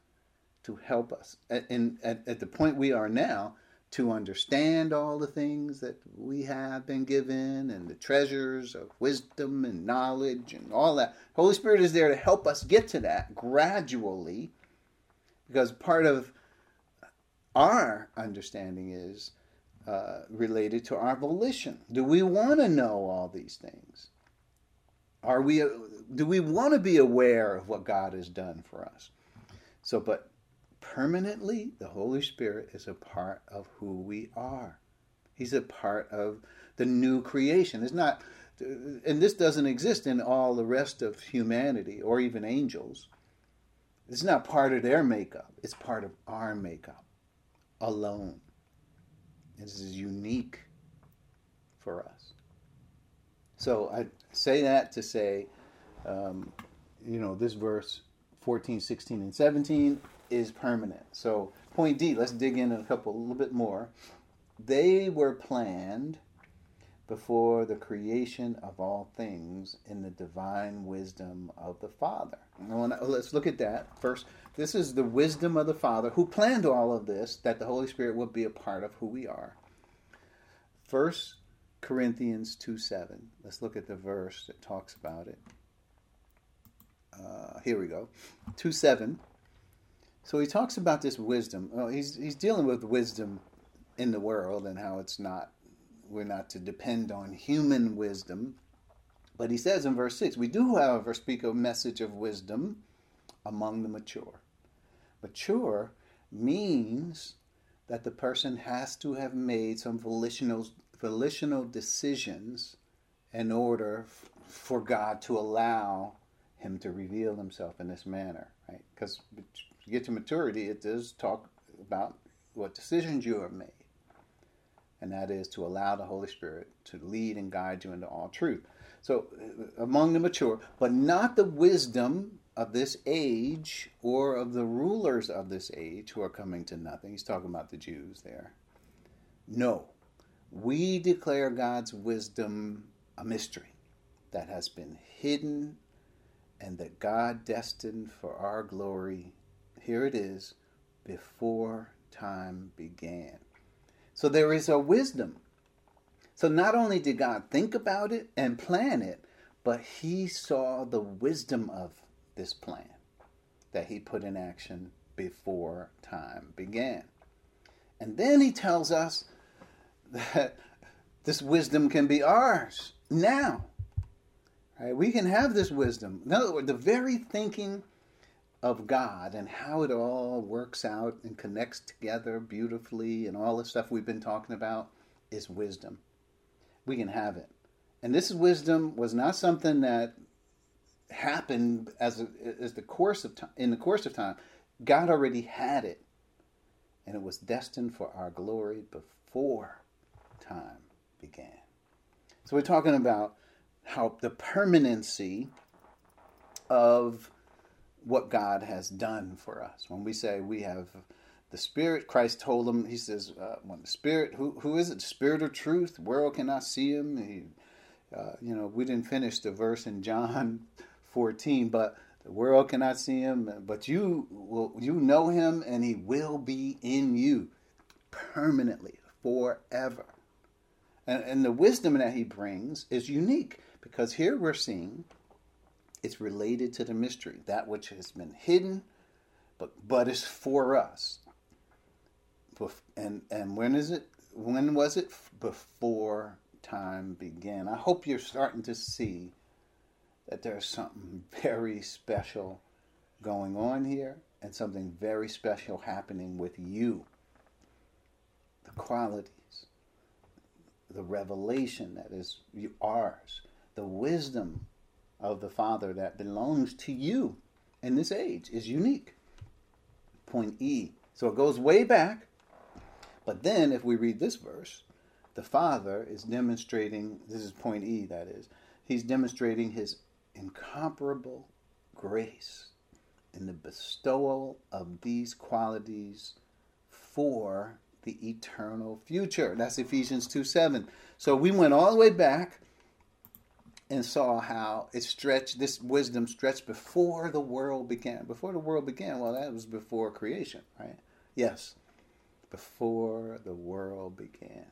to help us. And at, at the point we are now, to understand all the things that we have been given and the treasures of wisdom and knowledge and all that. Holy Spirit is there to help us get to that gradually because part of our understanding is uh, related to our volition. Do we want to know all these things? Are we do we want to be aware of what God has done for us? So but permanently, the Holy Spirit is a part of who we are. He's a part of the new creation. It's not, and this doesn't exist in all the rest of humanity or even angels. It's not part of their makeup, it's part of our makeup alone. This is unique for us. So I say that to say, um, you know, this verse 14, 16, and 17 is permanent. So, point D, let's dig in a couple, a little bit more. They were planned before the creation of all things in the divine wisdom of the Father. Wanna, let's look at that first. This is the wisdom of the Father who planned all of this, that the Holy Spirit would be a part of who we are. First Corinthians 2 7. Let's look at the verse that talks about it. Uh, here we go. 2 7. So he talks about this wisdom. Well, he's he's dealing with wisdom in the world and how it's not we're not to depend on human wisdom. But he says in verse 6 we do, however, speak a message of wisdom among the mature. Mature means that the person has to have made some volitional, volitional decisions in order f- for God to allow him to reveal himself in this manner, right? Because get to maturity, it does talk about what decisions you have made. And that is to allow the Holy Spirit to lead and guide you into all truth. So, uh, among the mature, but not the wisdom of this age or of the rulers of this age who are coming to nothing. He's talking about the Jews there. No, we declare God's wisdom a mystery that has been hidden and that God destined for our glory. Here it is before time began. So there is a wisdom. So not only did God think about it and plan it, but he saw the wisdom of this plan that he put in action before time began. And then he tells us that this wisdom can be ours now. Right? We can have this wisdom. In other words, the very thinking of God and how it all works out and connects together beautifully and all the stuff we've been talking about is wisdom. We can have it. And this wisdom was not something that happened as a, as the course of time in the course of time. God already had it, and it was destined for our glory before time began. So we're talking about how the permanency of what God has done for us. When we say we have the Spirit, Christ told them, He says, uh, when the Spirit, who, who is it? Spirit of truth, world cannot see Him. He, uh, you know, we didn't finish the verse in John (laughs) 14, but the world cannot see Him, but you will, you know Him, and He will be in you permanently, forever. And, and the wisdom that He brings is unique because here we're seeing it's related to the mystery, that which has been hidden, but but is for us. And and when is it? When was it? Before time began. I hope you're starting to see that there's something very special going on here and something very special happening with you. The qualities, the revelation that is ours, the wisdom of the Father that belongs to you in this age is unique. Point E. So it goes way back. But then, if we read this verse, the Father is demonstrating, this is point E, that is, he's demonstrating his incomparable grace in the bestowal of these qualities for the eternal future. That's Ephesians 2 7. So we went all the way back and saw how it stretched, this wisdom stretched before the world began. Before the world began, well, that was before creation, right? Yes, before the world began.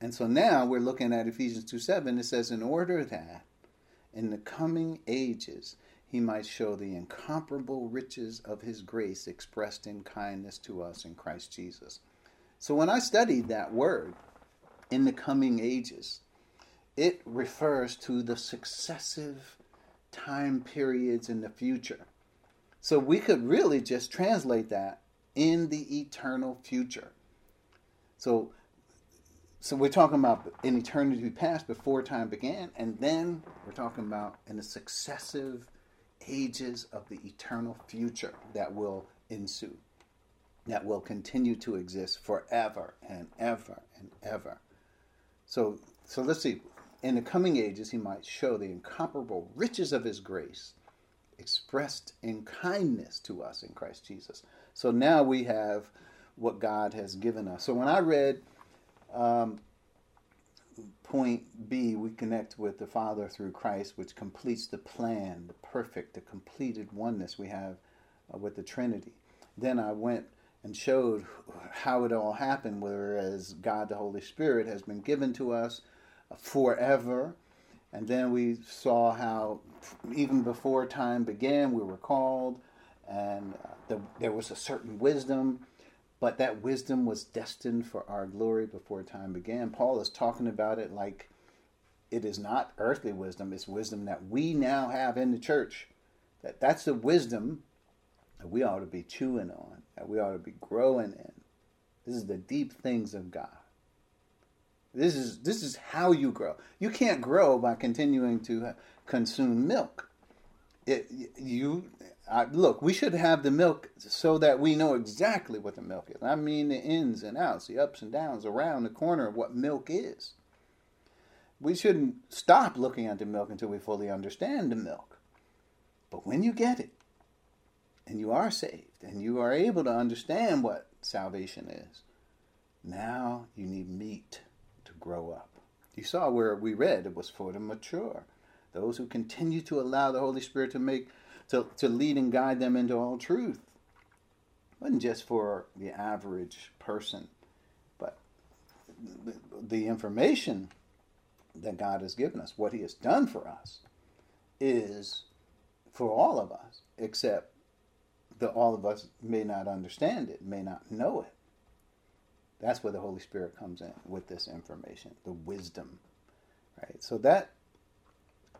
And so now we're looking at Ephesians 2 7. It says, In order that in the coming ages he might show the incomparable riches of his grace expressed in kindness to us in Christ Jesus. So when I studied that word, in the coming ages, it refers to the successive time periods in the future. So we could really just translate that in the eternal future. So so we're talking about an eternity past before time began and then we're talking about in the successive ages of the eternal future that will ensue that will continue to exist forever and ever and ever so so let's see in the coming ages he might show the incomparable riches of his grace expressed in kindness to us in Christ Jesus. So now we have what God has given us. So when I read um, point B, we connect with the Father through Christ, which completes the plan, the perfect, the completed oneness we have uh, with the Trinity. Then I went and showed how it all happened, whereas God the Holy Spirit has been given to us forever. And then we saw how even before time began, we were called, and uh, the, there was a certain wisdom but that wisdom was destined for our glory before time began. Paul is talking about it like it is not earthly wisdom, it's wisdom that we now have in the church. That that's the wisdom that we ought to be chewing on, that we ought to be growing in. This is the deep things of God. This is this is how you grow. You can't grow by continuing to uh, consume milk. It, you I, look. We should have the milk so that we know exactly what the milk is. I mean the ins and outs, the ups and downs, around the corner of what milk is. We shouldn't stop looking at the milk until we fully understand the milk. But when you get it, and you are saved, and you are able to understand what salvation is, now you need meat grow up. You saw where we read it was for the mature, those who continue to allow the Holy Spirit to make to, to lead and guide them into all truth. It wasn't just for the average person, but the information that God has given us, what He has done for us, is for all of us, except that all of us may not understand it, may not know it. That's where the Holy Spirit comes in with this information, the wisdom, right? So that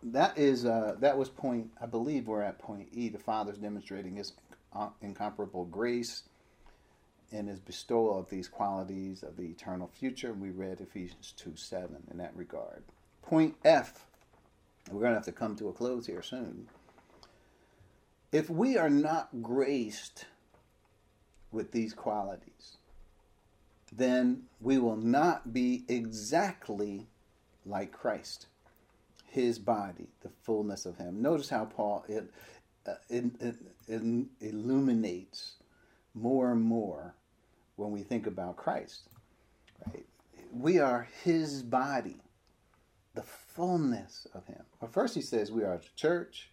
that is uh, that was point. I believe we're at point E. The Father's demonstrating His incomparable grace and His bestowal of these qualities of the eternal future. We read Ephesians two seven in that regard. Point F. We're going to have to come to a close here soon. If we are not graced with these qualities, then we will not be exactly like Christ, his body, the fullness of him. Notice how Paul it, uh, it, it, it illuminates more and more when we think about Christ. Right? We are his body, the fullness of him. Well, first he says we are the church,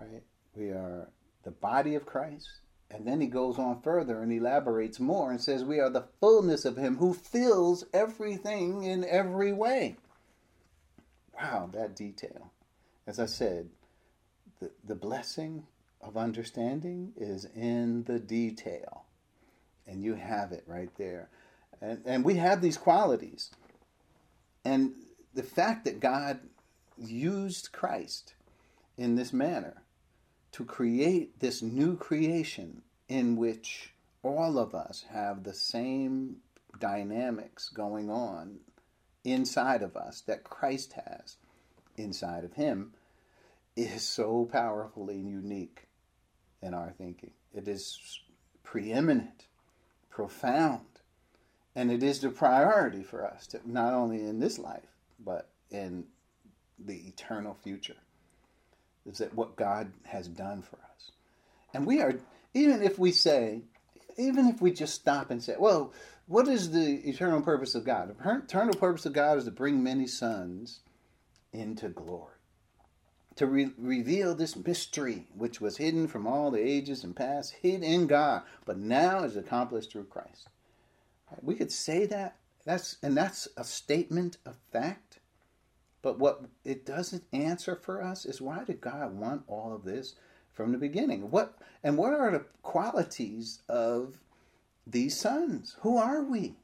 right? We are the body of Christ. And then he goes on further and elaborates more and says, We are the fullness of him who fills everything in every way. Wow, that detail. As I said, the, the blessing of understanding is in the detail. And you have it right there. And, and we have these qualities. And the fact that God used Christ in this manner to create this new creation in which all of us have the same dynamics going on inside of us that Christ has inside of him is so powerfully unique in our thinking. It is preeminent, profound, and it is the priority for us to not only in this life but in the eternal future is that what God has done for us. And we are, even if we say, even if we just stop and say, well, what is the eternal purpose of God? The eternal purpose of God is to bring many sons into glory, to re- reveal this mystery which was hidden from all the ages and past, hid in God, but now is accomplished through Christ. We could say that. That's and that's a statement of fact. But what it doesn't answer for us is why did God want all of this from the beginning? What and what are the qualities of these sons? Who are we?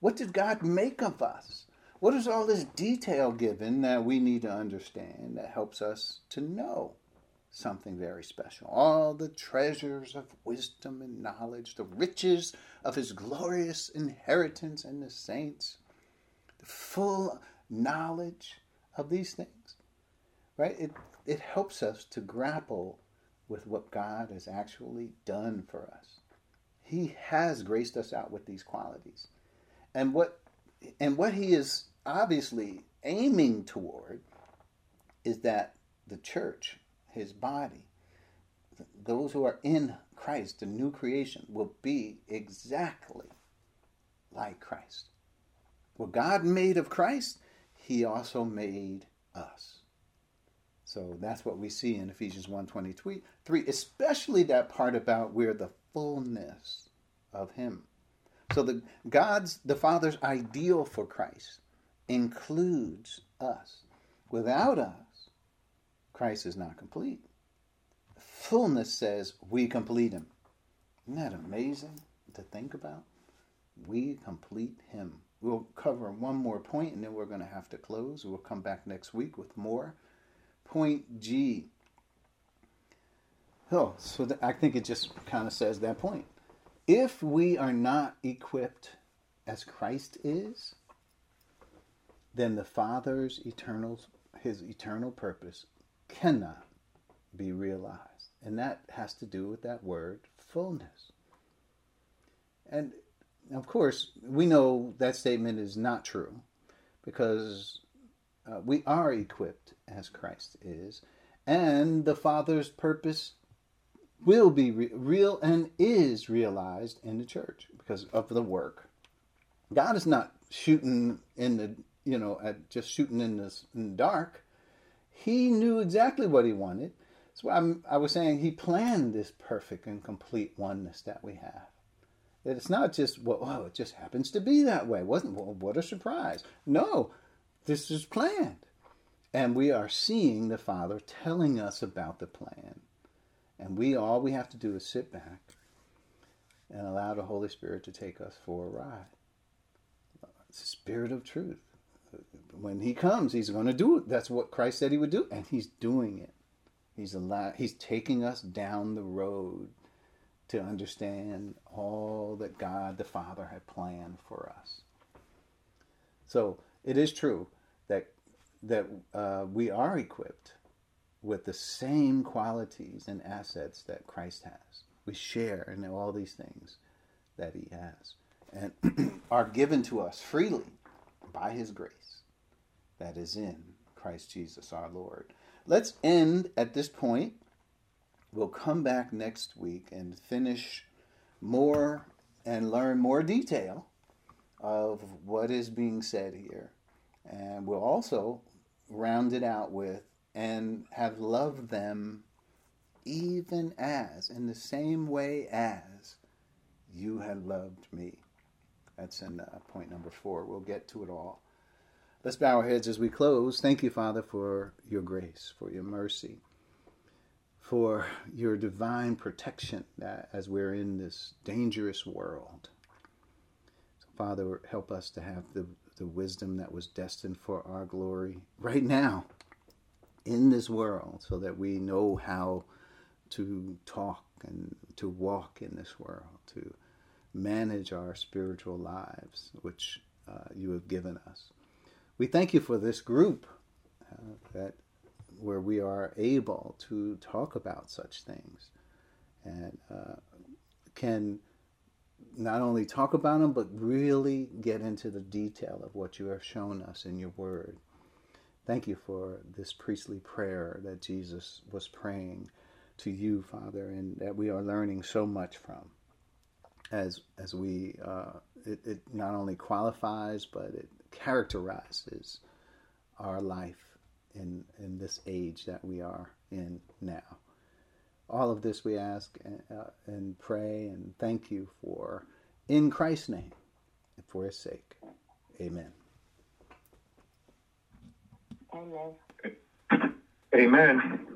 What did God make of us? What is all this detail given that we need to understand that helps us to know something very special? All the treasures of wisdom and knowledge, the riches of his glorious inheritance in the saints, the full knowledge of these things. Right? It, it helps us to grapple with what God has actually done for us. He has graced us out with these qualities. And what and what he is obviously aiming toward is that the church, his body, those who are in Christ, the new creation, will be exactly like Christ. What God made of Christ, he also made us. So that's what we see in Ephesians 1.23, especially that part about we're the fullness of him. So the God's the Father's ideal for Christ includes us. Without us, Christ is not complete. Fullness says we complete him. Isn't that amazing? to think about? We complete Him. We'll cover one more point and then we're going to have to close. We'll come back next week with more. Point G. Oh, so th- I think it just kind of says that point. If we are not equipped as Christ is, then the Father's eternal his eternal purpose cannot be realized. And that has to do with that word fullness. And of course, we know that statement is not true because uh, we are equipped as Christ is, and the Father's purpose will be re- real and is realized in the church because of the work. God is not shooting in the you know, at just shooting in the, in the dark. He knew exactly what he wanted. That's why I'm, I was saying he planned this perfect and complete oneness that we have. That it's not just, well, oh, it just happens to be that way. Wasn't well, what a surprise. No, this is planned. And we are seeing the Father telling us about the plan. And we all we have to do is sit back and allow the Holy Spirit to take us for a ride. It's the Spirit of truth when he comes, he's going to do it. That's what Christ said he would do, and he's doing it. He's allowed, he's taking us down the road to understand all that God the Father had planned for us. So it is true that that uh, we are equipped with the same qualities and assets that Christ has. We share in all these things that He has, and (clears throat) are given to us freely by His grace that is in Christ Jesus our Lord. Let's end at this point. We'll come back next week and finish more and learn more detail of what is being said here. And we'll also round it out with and have loved them even as, in the same way as you had loved me. That's in uh, point number four. We'll get to it all. Let's bow our heads as we close. Thank you, Father, for your grace, for your mercy, for your divine protection as we're in this dangerous world. So, Father, help us to have the, the wisdom that was destined for our glory right now in this world so that we know how to talk and to walk in this world, to manage our spiritual lives, which uh, you have given us we thank you for this group uh, that where we are able to talk about such things and uh, can not only talk about them but really get into the detail of what you have shown us in your word. Thank you for this priestly prayer that Jesus was praying to you, Father, and that we are learning so much from. As as we, uh, it, it not only qualifies, but it characterizes our life in, in this age that we are in now. All of this we ask and, uh, and pray and thank you for in Christ's name and for his sake. Amen. Amen. Amen.